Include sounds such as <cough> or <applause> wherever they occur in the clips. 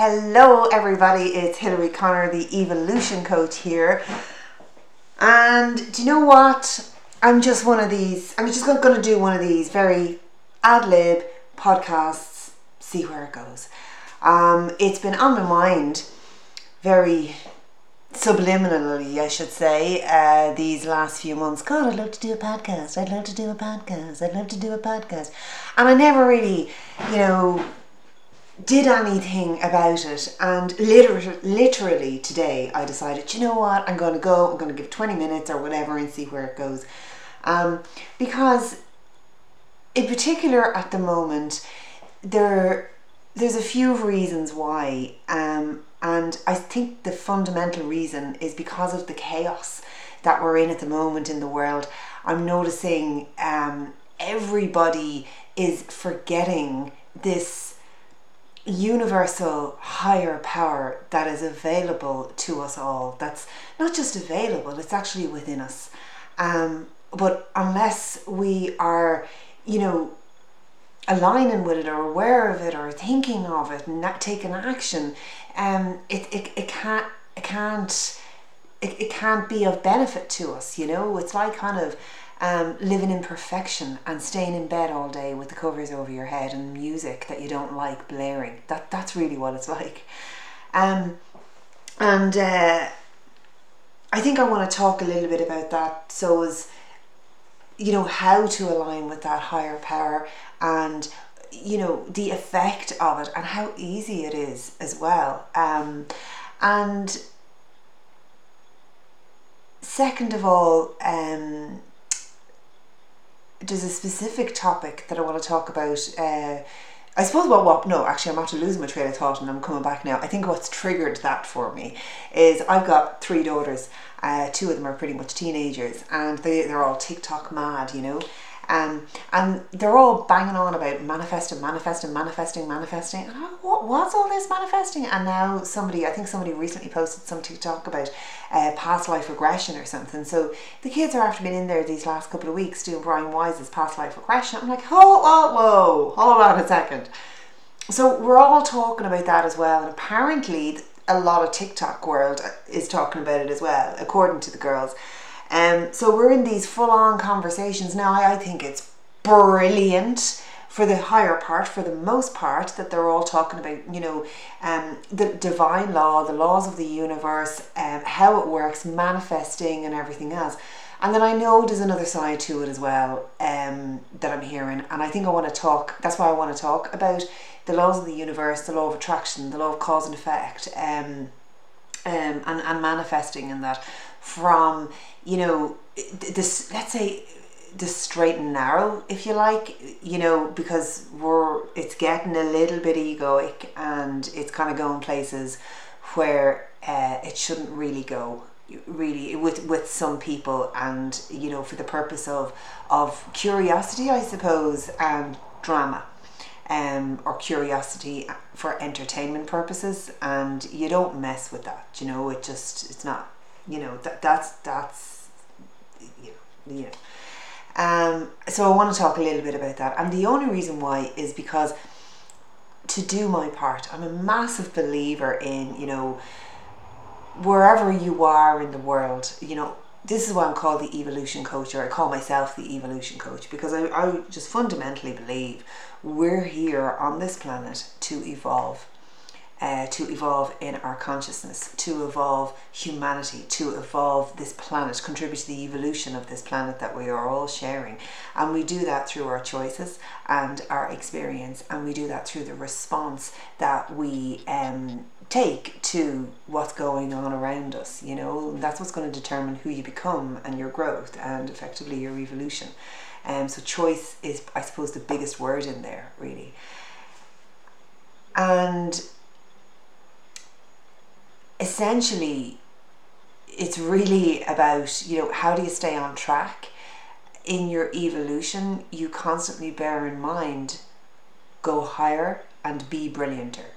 Hello, everybody. It's Hilary Connor, the evolution coach here. And do you know what? I'm just one of these, I'm just going to do one of these very ad lib podcasts, see where it goes. Um, it's been on my mind very subliminally, I should say, uh, these last few months. God, I'd love to do a podcast. I'd love to do a podcast. I'd love to do a podcast. And I never really, you know, did anything about it. And literally, literally today I decided you know what? I'm going to go I'm going to give 20 minutes or whatever and see where it goes. Um, because in particular at the moment there there's a few reasons why um, and I think the fundamental reason is because of the chaos that we're in at the moment in the world. I'm noticing um, everybody is forgetting this universal higher power that is available to us all. That's not just available, it's actually within us. Um, but unless we are, you know, aligning with it or aware of it or thinking of it and not taking action, um, it, it, it can't, it can't, it, it can't be of benefit to us, you know? It's like kind of um, living in perfection and staying in bed all day with the covers over your head and music that you don't like blaring. That that's really what it's <laughs> like. Um, and uh, I think I want to talk a little bit about that. So as you know how to align with that higher power and you know the effect of it and how easy it is as well. Um, and second of all, um, there's a specific topic that I want to talk about. Uh, I suppose what what no actually I'm after losing my train of thought and I'm coming back now. I think what's triggered that for me is I've got three daughters. Uh, two of them are pretty much teenagers and they they're all TikTok mad, you know. Um, and they're all banging on about manifesting, manifesting, manifesting, manifesting. And what, what's all this manifesting? And now somebody, I think somebody recently posted some TikTok about uh, past life regression or something. So the kids are after being in there these last couple of weeks doing Brian Weiss's past life regression. I'm like, whoa, whoa, whoa, hold on a second. So we're all talking about that as well. And apparently a lot of TikTok world is talking about it as well, according to the girls. Um, so we're in these full on conversations now. I, I think it's brilliant for the higher part, for the most part, that they're all talking about, you know, um, the divine law, the laws of the universe, um, how it works, manifesting, and everything else. And then I know there's another side to it as well um, that I'm hearing, and I think I want to talk. That's why I want to talk about the laws of the universe, the law of attraction, the law of cause and effect, um, um, and and manifesting in that from you know this let's say the straight and narrow if you like you know because we're it's getting a little bit egoic and it's kind of going places where uh, it shouldn't really go really with with some people and you know for the purpose of of curiosity i suppose and drama um, or curiosity for entertainment purposes and you don't mess with that you know it just it's not you know that that's that's you know, you know. Um, so I want to talk a little bit about that, and the only reason why is because to do my part, I'm a massive believer in you know wherever you are in the world, you know. This is why I'm called the evolution coach, or I call myself the evolution coach, because I, I just fundamentally believe we're here on this planet to evolve uh, to evolve in our consciousness, to evolve humanity, to evolve this planet, contribute to the evolution of this planet that we are all sharing. And we do that through our choices and our experience, and we do that through the response that we um, take to what's going on around us. You know, that's what's going to determine who you become and your growth and effectively your evolution. Um, so, choice is, I suppose, the biggest word in there, really. And essentially it's really about you know how do you stay on track? In your evolution you constantly bear in mind go higher and be brillianter.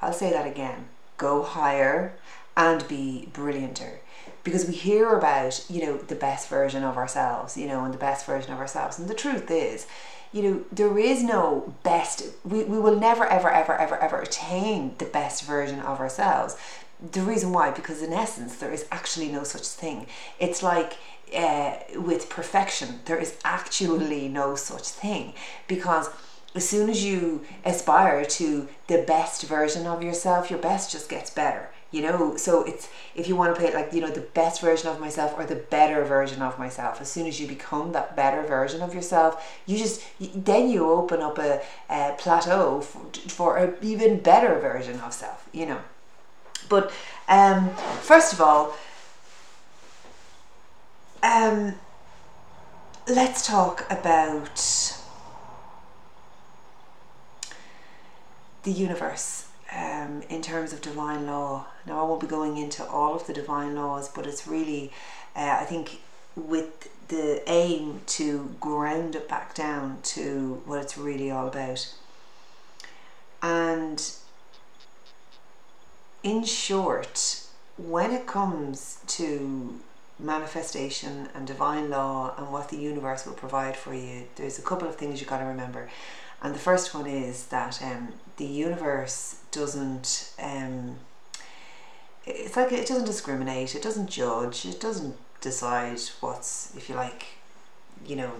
I'll say that again. Go higher and be brillianter because we hear about you know the best version of ourselves you know and the best version of ourselves and the truth is you know, there is no best, we, we will never, ever, ever, ever, ever attain the best version of ourselves. The reason why, because in essence, there is actually no such thing. It's like, uh, with perfection, there is actually no such thing because as soon as you aspire to the best version of yourself, your best just gets better you know? So it's if you want to play it like you know the best version of myself or the better version of myself. As soon as you become that better version of yourself you just then you open up a, a plateau for, for an even better version of self you know? But um, first of all um, let's talk about the universe um, in terms of divine law. Now, I won't be going into all of the divine laws, but it's really, uh, I think, with the aim to ground it back down to what it's really all about. And in short, when it comes to manifestation and divine law and what the universe will provide for you, there's a couple of things you've got to remember. And the first one is that um, the universe doesn't, um, it's like it doesn't discriminate, it doesn't judge, it doesn't decide what's, if you like, you know,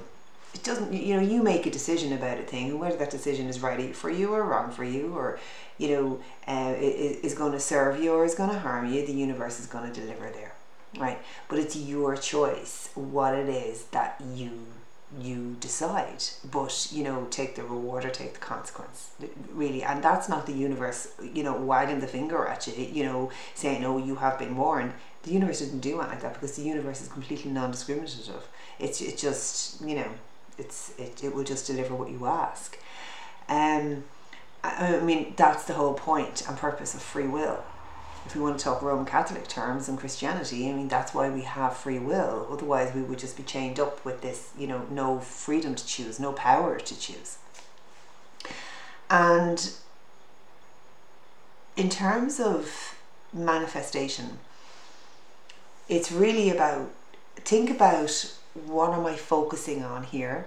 it doesn't, you know, you make a decision about a thing, whether that decision is right for you or wrong for you, or, you know, uh, is going to serve you or is going to harm you, the universe is going to deliver there, right? But it's your choice what it is that you you decide. But you know take the reward or take the consequence. Really. And that's not the universe you know wagging the finger at you you know saying oh you have been warned. The universe didn't do it like that because the universe is completely non-discriminative. It's it just you know it's it, it will just deliver what you ask. Um I mean that's the whole point and purpose of free will if we want to talk Roman Catholic terms and Christianity, I mean, that's why we have free will. Otherwise, we would just be chained up with this, you know, no freedom to choose, no power to choose. And in terms of manifestation, it's really about think about what am I focusing on here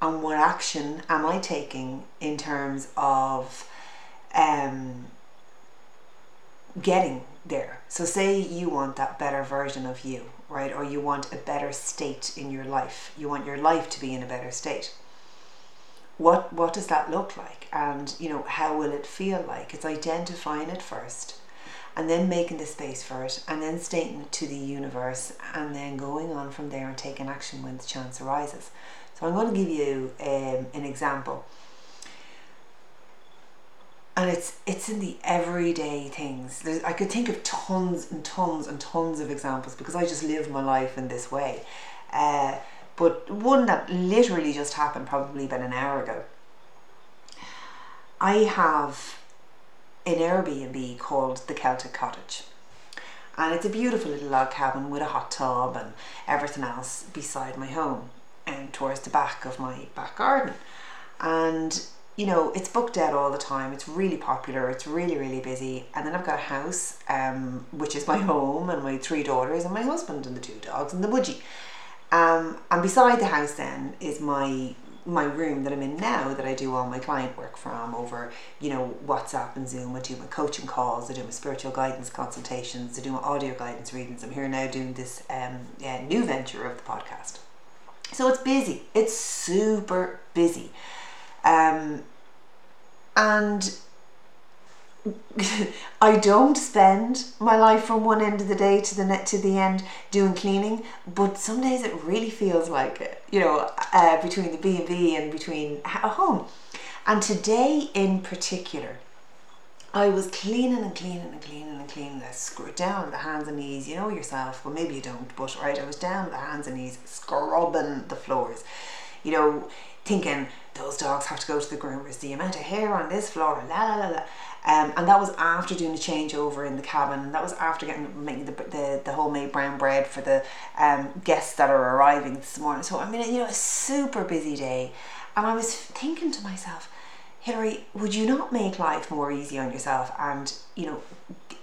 and what action am I taking in terms of um, getting there. So, say you want that better version of you, right? Or you want a better state in your life. You want your life to be in a better state. What what does that look like? And you know, how will it feel like? It's identifying it first and then making the space for it and then stating it to the universe and then going on from there and taking action when the chance arises. So I'm going to give you um, an example and it's it's in the everyday things. There's, I could think of tons and tons and tons of examples because I just live my life in this way. Uh, but one that literally just happened probably about an hour ago. I have an Airbnb called the Celtic Cottage. And it's a beautiful little log cabin with a hot tub and everything else beside my home and towards the back of my back garden. And you know, it's booked out all the time. It's really popular. It's really, really busy. And then I've got a house, um, which is my <laughs> home, and my three daughters, and my husband, and the two dogs, and the budgie. Um, and beside the house, then, is my my room that I'm in now that I do all my client work from over, you know, WhatsApp and Zoom. I do my coaching calls, I do my spiritual guidance consultations, I do my audio guidance readings. I'm here now doing this um, yeah, new venture of the podcast. So it's busy. It's super busy. Um, and <laughs> I don't spend my life from one end of the day to the net to the end doing cleaning, but some days it really feels like it. You know, uh, between the B and B and between a home. And today in particular, I was cleaning and cleaning and cleaning and cleaning. I screwed down the hands and knees. You know yourself. Well, maybe you don't, but right, I was down the hands and knees, scrubbing the floors. You know, thinking those dogs have to go to the groomers. The amount of hair on this floor, la la la la. Um, and that was after doing a changeover in the cabin. And that was after getting making the, the, the homemade brown bread for the um, guests that are arriving this morning. So I mean, you know, a super busy day. And I was thinking to myself, Hilary, would you not make life more easy on yourself and you know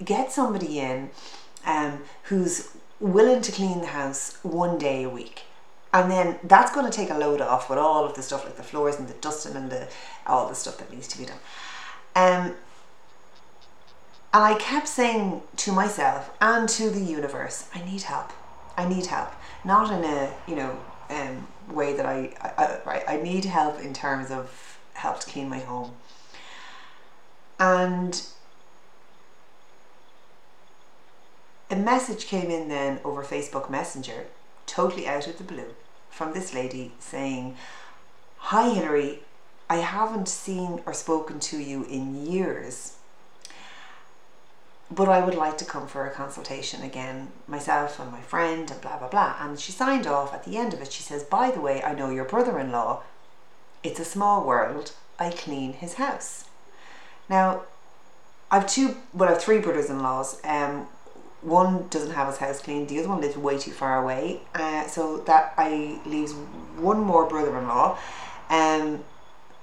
get somebody in um, who's willing to clean the house one day a week? And then that's going to take a load off with all of the stuff like the floors and the dusting and the all the stuff that needs to be done. Um, and I kept saying to myself and to the universe, I need help. I need help. Not in a you know um, way that I I, I I need help in terms of help to clean my home. And a message came in then over Facebook Messenger, totally out of the blue, from this lady saying, Hi Hilary, I haven't seen or spoken to you in years, but I would like to come for a consultation again, myself and my friend, and blah blah blah. And she signed off at the end of it. She says, By the way, I know your brother in law. It's a small world. I clean his house. Now, I've two, well, I have three brothers in laws. Um, one doesn't have his house cleaned, the other one lives way too far away. Uh, so that I leaves one more brother in law, um,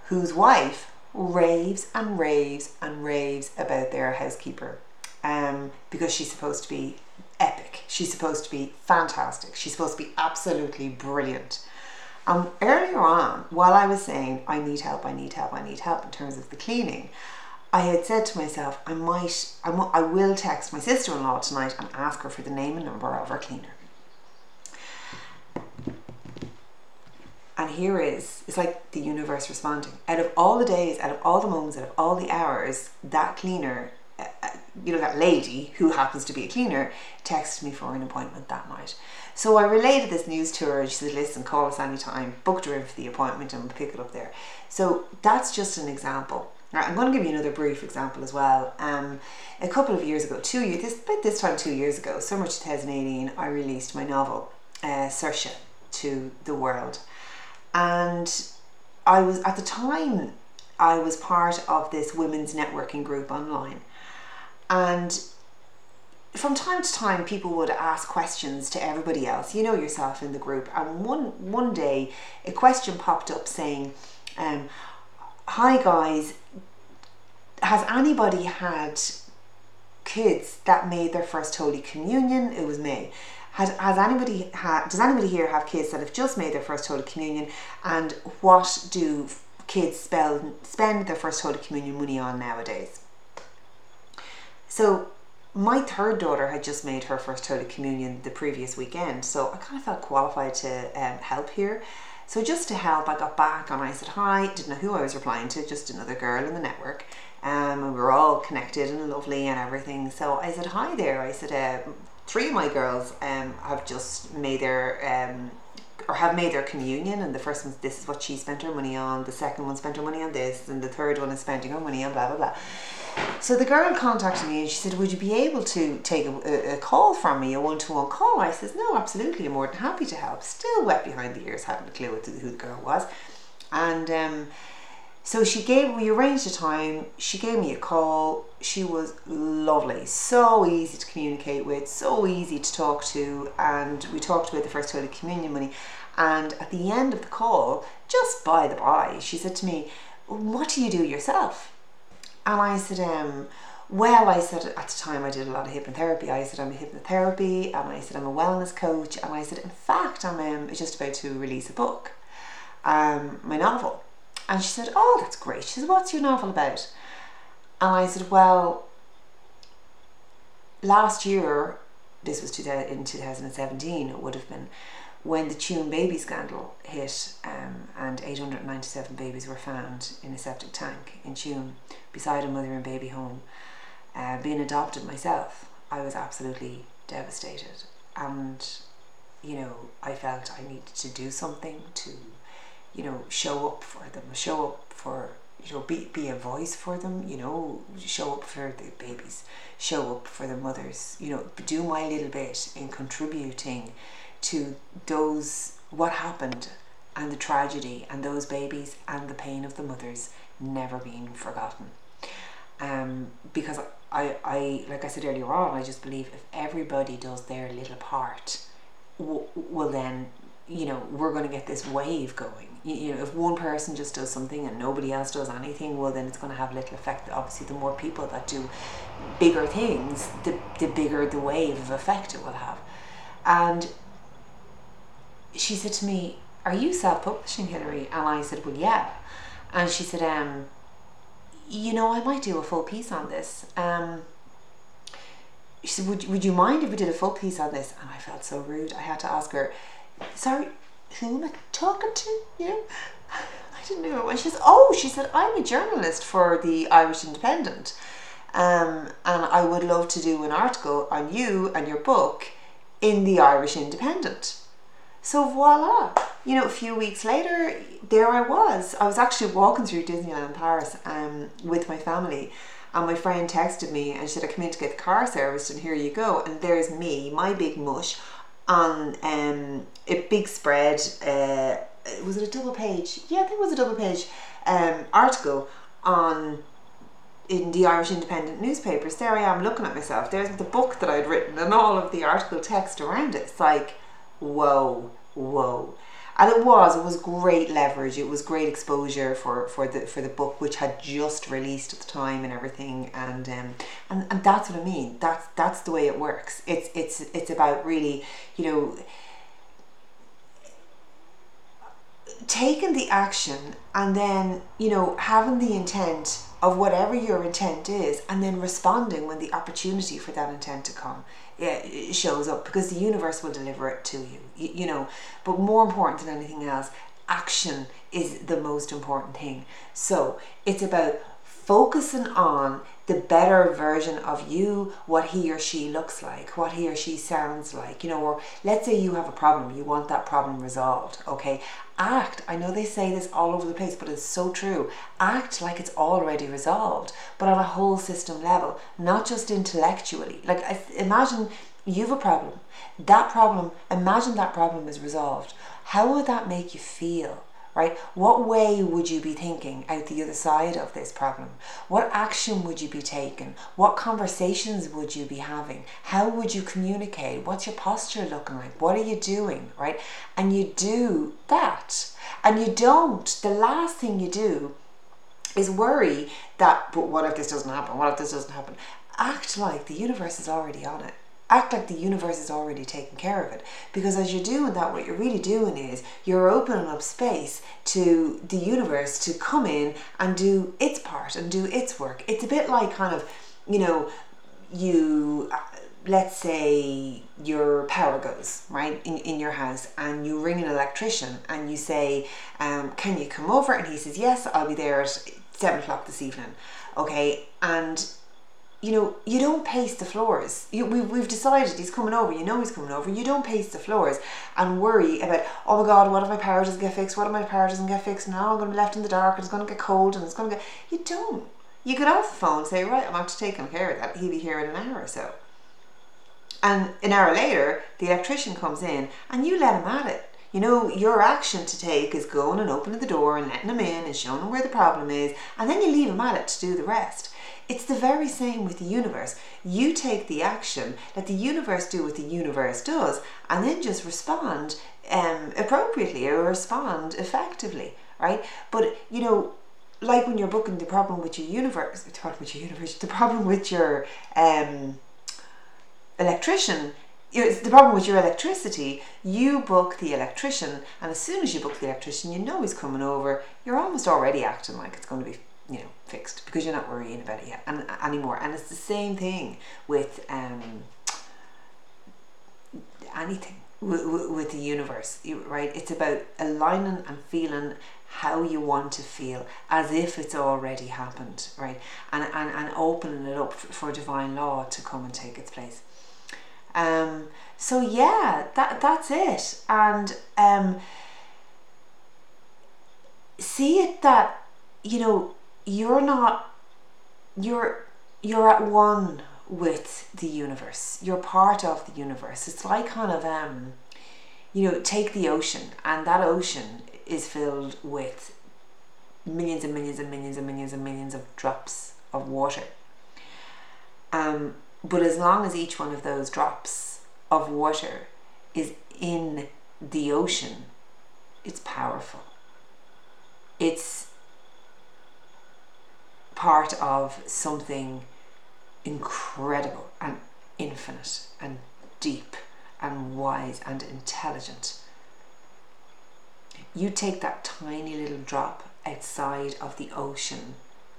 whose wife raves and raves and raves about their housekeeper um, because she's supposed to be epic. She's supposed to be fantastic. She's supposed to be absolutely brilliant. Um, earlier on, while I was saying, I need help, I need help, I need help in terms of the cleaning, I had said to myself, I might, I, will text my sister in law tonight and ask her for the name and number of her cleaner. And here is, it's like the universe responding. Out of all the days, out of all the moments, out of all the hours, that cleaner, uh, uh, you know, that lady who happens to be a cleaner, texted me for an appointment that night. So I related this news to her and she said, listen, call us anytime, booked her in for the appointment and we'll pick it up there. So that's just an example. Right, I'm going to give you another brief example as well. Um, a couple of years ago, two years, this, about this time two years ago, summer 2018, I released my novel, uh, Saoirse, to the world. And I was, at the time, I was part of this women's networking group online. And from time to time, people would ask questions to everybody else, you know yourself in the group. And one, one day, a question popped up saying, um, Hi guys, has anybody had kids that made their first Holy Communion? It was me. Has, has anybody had, does anybody here have kids that have just made their first Holy Communion? And what do kids spell, spend their first Holy Communion money on nowadays? So my third daughter had just made her first Holy Communion the previous weekend, so I kind of felt qualified to um, help here. So just to help, I got back and I said hi. Didn't know who I was replying to, just another girl in the network. Um, and we were all connected and lovely and everything. So I said hi there. I said uh, three of my girls um, have just made their um, or have made their communion and the first one this is what she spent her money on the second one spent her money on this and the third one is spending her money on blah blah blah so the girl contacted me and she said would you be able to take a, a call from me a one-to-one call? I says no absolutely I'm more than happy to help. Still wet behind the ears hadn't a clue who the girl was. And um, so she gave we arranged a time she gave me a call. She was lovely so easy to communicate with so easy to talk to. And we talked about the first holy communion money. And at the end of the call just by the by she said to me what do you do yourself and i said um, well i said at the time i did a lot of hypnotherapy i said i'm a hypnotherapy and i said i'm a wellness coach and i said in fact i'm um, just about to release a book um, my novel and she said, Oh, that's great. She said, What's your novel about? And I said, Well, last year, this was in 2017, it would have been when the Tuam baby scandal hit um, and 897 babies were found in a septic tank in Tuam beside a mother and baby home. Uh, being adopted myself, I was absolutely devastated. And, you know, I felt I needed to do something to you know, show up for them, show up for, you know, be, be a voice for them, you know, show up for the babies, show up for the mothers, you know, do my little bit in contributing to those, what happened and the tragedy and those babies and the pain of the mothers never being forgotten. Um, because I, I, like I said earlier on, I just believe if everybody does their little part, w- well then, you know, we're going to get this wave going. You, you know if one person just does something and nobody else does anything well then it's going to have little effect. Obviously the more people that do bigger things the, the bigger the wave of effect it will have. And she said to me, "Are you self-publishing, Hilary?" And I said, "Well, yeah." And she said, um, "You know, I might do a full piece on this." Um, she said, would, would you mind if we did a full piece on this? And I felt so rude. I had to ask her, sorry, who am I talking to? You know? <laughs> I didn't know. And she said, oh, she said, I'm a journalist for the Irish Independent. Um, and I would love to do an article on you and your book in the Irish Independent. So voila, you know, a few weeks later, there I was. I was actually walking through Disneyland Paris um, with my family, and my friend texted me and said, I come in to get the car serviced, and here you go. And there's me, my big mush, on um, a big spread. Uh, was it a double page? Yeah, I think it was a double page um, article on in the Irish Independent newspapers. There I am looking at myself. There's the book that I'd written and all of the article text around it. It's like, whoa, whoa. And it was it was great leverage. It was great exposure for for the for the book which had just released at the time and everything. And um and, and that's what i mean. That's that's the way it works. It's it's it's about really you know taking the action and then you know having the intent of whatever your intent is and then responding when the opportunity for that intent to come it shows up because the universe will deliver it to you, you you know but more important than anything else action is the most important thing so it's about focusing on the better version of you, what he or she looks like, what he or she sounds like, you know, or let's say you have a problem, you want that problem resolved, okay? Act, I know they say this all over the place, but it's so true. Act like it's already resolved, but on a whole system level, not just intellectually. Like, imagine you have a problem. That problem, imagine that problem is resolved. How would that make you feel? Right? What way would you be thinking out the other side of this problem? What action would you be taking? What conversations would you be having? How would you communicate? What's your posture looking like? What are you doing, right? And you do that. And you don't, the last thing you do is worry that, but what if this doesn't happen? What if this doesn't happen? Act like the universe is already on it act like the universe is already taking care of it. Because as you're doing that, what you're really doing is you're opening up space to the universe to come in and do its part and do its work. It's a bit like kind of, you know, you let's say your power goes right in, in your house and you ring an electrician and you say um, can you come over and he says yes i'll be there at seven o'clock this evening okay and you know, you don't pace the floors. You, we, we've decided he's coming over, you know he's coming over. You don't pace the floors and worry about, oh my God, what if my power doesn't get fixed? What if my power doesn't get fixed? Now I'm going to be left in the dark and it's going to get cold and it's going to get. You don't. You get off the phone and say, right, I'm actually taking care of that. He'll be here in an hour or so. And an hour later, the electrician comes in and you let him at it. You know, your action to take is going and opening the door and letting him in and showing him where the problem is, and then you leave him at it to do the rest. It's the very same with the universe. You take the action, let the universe do what the universe does, and then just respond um, appropriately or respond effectively, right? But you know, like when you're booking the problem with your universe, the problem with your universe, the problem with your um, electrician, it's the problem with your electricity. You book the electrician, and as soon as you book the electrician, you know he's coming over. You're almost already acting like it's going to be you know fixed because you're not worrying about it yet and anymore. And it's the same thing with um anything with, with the universe right? It's about aligning and feeling how you want to feel as if it's already happened right? And and, and opening it up for divine law to come and take its place. Um so yeah that that's it. And um see it that you know you're not you're you're at one with the universe. You're part of the universe. It's like kind of um you know take the ocean and that ocean is filled with millions and millions and millions and millions and millions of drops of water. Um but as long as each one of those drops of water is in the ocean it's powerful. It's part of something incredible and infinite and deep and wise and intelligent. you take that tiny little drop outside of the ocean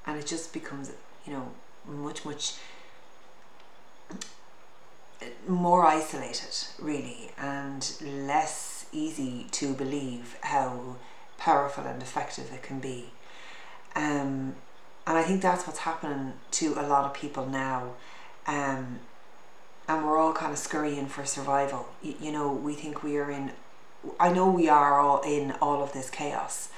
and it just becomes you know much much more isolated really and less easy to believe how powerful and effective it can be um, and I think that's what's happening to a lot of people now. Um, and we're all kind of scurrying for survival. You, know we think we are in I know we are all in all of this chaos.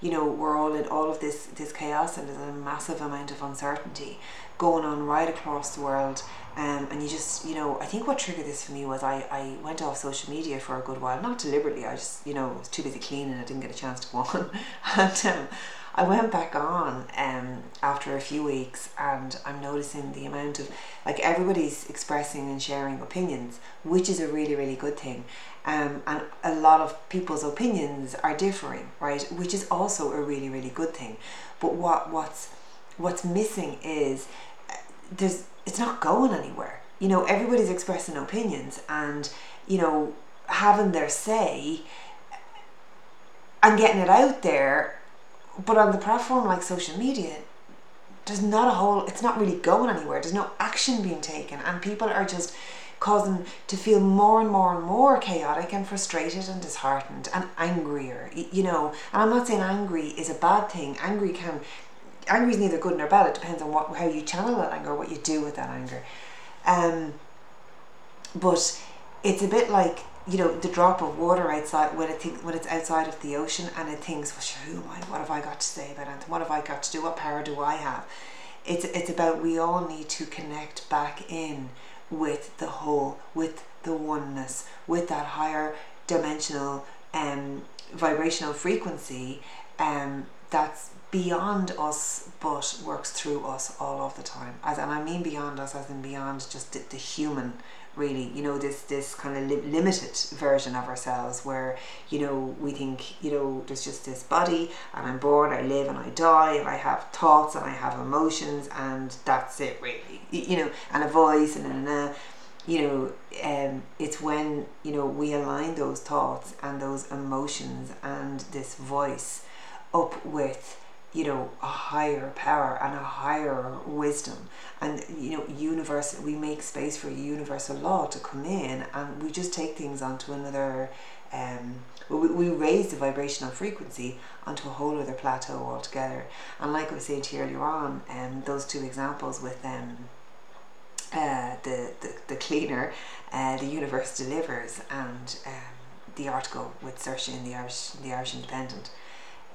You know we're all in all of this this chaos and there's a massive amount of uncertainty going on right across the world. Um, and you just you know I think what triggered this for me was I, I went off social media for a good while. Not deliberately I just you know was too busy cleaning I didn't get a chance to go on. <laughs> And um, I went back on um, after a few weeks and I'm noticing the amount of like everybody's expressing and sharing opinions which is a really really good thing. Um, and a lot of people's opinions are differing right? Which is also a really really good thing. But what what's what's missing is uh, there's it's not going anywhere. You know everybody's expressing opinions and you know having their say and getting it out there but on the platform like social media there's not a whole it's not really going anywhere. There's no action being taken and people are just causing to feel more and more and more chaotic and frustrated and disheartened and angrier you know. And i'm not saying angry is a bad thing. Angry can angry is neither good nor bad. It depends on what how you channel that anger what you do with that anger. Um but it's a bit like you know the drop of water outside when it think, when it's outside of the ocean and it thinks well sure, who am I? What have I got to say about it? What have I got to do? What power do I have? It's it's about we all need to connect back in with the whole with the oneness with that higher dimensional um vibrational frequency um that's beyond us but works through us all of the time. As and I mean beyond us as in beyond just the, the human really you know this this kind of li- limited version of ourselves where you know we think you know there's just this body and I'm born I live and I die and I have thoughts and I have emotions and that's it really. You know and a voice and, and you know um, it's when you know we align those thoughts and those emotions and this voice up with you know a higher power and a higher wisdom. And you know universal we make space for universal law to come in and we just take things onto another um we, we raise the vibrational frequency onto a whole other plateau altogether. And like I was saying to you earlier on um, those two examples with um, uh, the, the, the cleaner uh, the universe delivers and um, the article with Saoirse in the Irish the Irish Independent.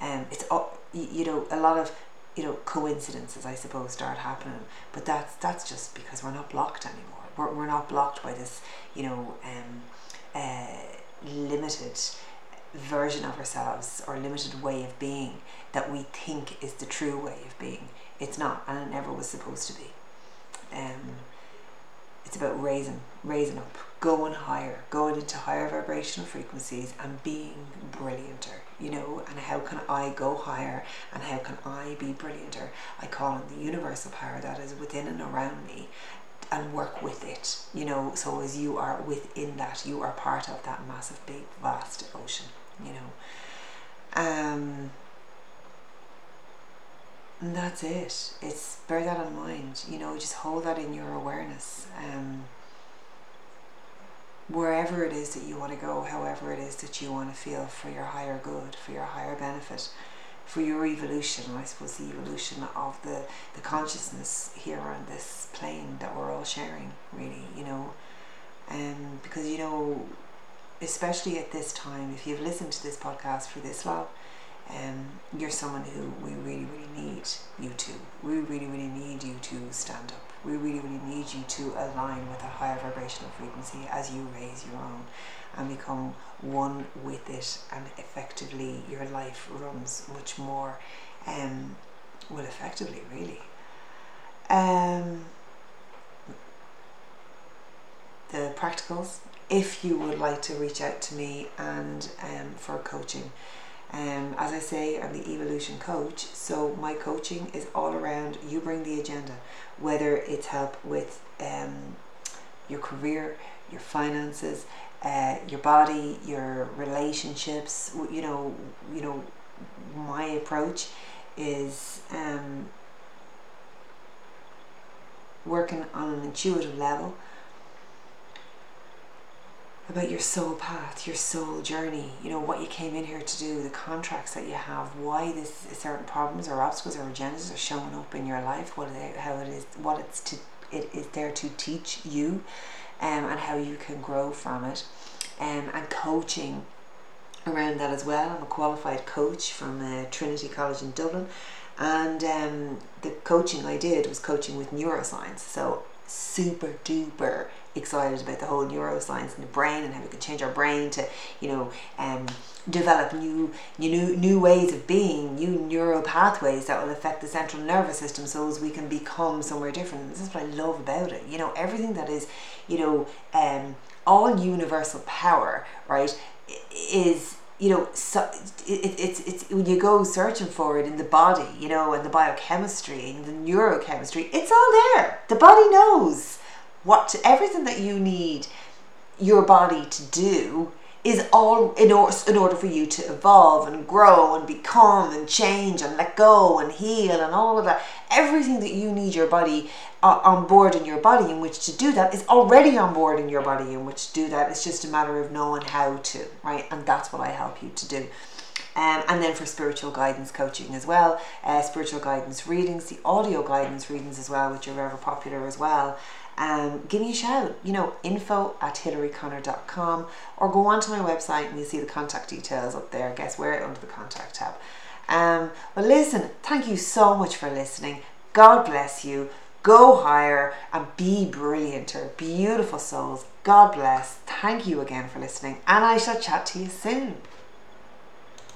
Um, it's you know a lot of you know coincidences I suppose start happening. But that's that's just because we're not blocked anymore. We're, we're not blocked by this you know um, uh, limited version of ourselves or limited way of being that we think is the true way of being. It's not and it never was supposed to be. Um, it's about raising raising up going higher going into higher vibrational frequencies and being brillianter you know, and how can I go higher and how can I be brillianter? I call on the universal power that is within and around me and work with it, you know. So as you are within that, you are part of that massive, big, vast ocean, you know. Um, and that's it. It's bear that in mind, you know, just hold that in your awareness. Um, wherever it is that you want to go, however it is that you want to feel for your higher good, for your higher benefit, for your evolution, I suppose the evolution of the, the consciousness here on this plane that we're all sharing, really, you know. Um, because, you know, especially at this time, if you've listened to this podcast for this long, um, you're someone who we really, really need you to. We really, really need you to stand up we really, really need you to align with a higher vibrational frequency as you raise your own and become one with it and effectively your life runs much more um well effectively really. Um the practicals. If you would like to reach out to me and um, for coaching um, as I say, I'm the evolution coach, so my coaching is all around you bring the agenda, whether it's help with um, your career, your finances, uh, your body, your relationships. You know, you know, my approach is um, working on an intuitive level about your soul path, your soul journey, you know, what you came in here to do, the contracts that you have, why this certain problems or obstacles or agendas are showing up in your life, what it, how it is, what it's to, it is there to teach you, um, and how you can grow from it, um, and coaching around that as well. I'm a qualified coach from uh, Trinity College in Dublin, and um, the coaching I did was coaching with neuroscience, so super duper excited about the whole neuroscience and the brain and how we can change our brain to, you know, um, develop new, new new ways of being, new neural pathways that will affect the central nervous system, so as we can become somewhere different. This is what I love about it. You know, everything that is, you know, um, all universal power, right, is you know, so it, it's it's when you go searching for it in the body, you know, and the biochemistry and the neurochemistry, it's all there. The body knows what to, everything that you need your body to do is all in, or, in order for you to evolve and grow and become and change and let go and heal and all of that. Everything that you need your body uh, on board in your body in which to do that is already on board in your body in which to do that. It's just a matter of knowing how to, right? And that's what I help you to do. Um, and then for spiritual guidance coaching as well, uh, spiritual guidance readings, the audio guidance readings as well, which are very popular as well um, give me a shout. You know, info at hilaryconnor.com or go onto my website and you'll see the contact details up there. Guess where? Under the contact tab. Um, well, listen, thank you so much for listening. God bless you. Go higher and be brillianter. Beautiful souls. God bless. Thank you again for listening, and I shall chat to you soon.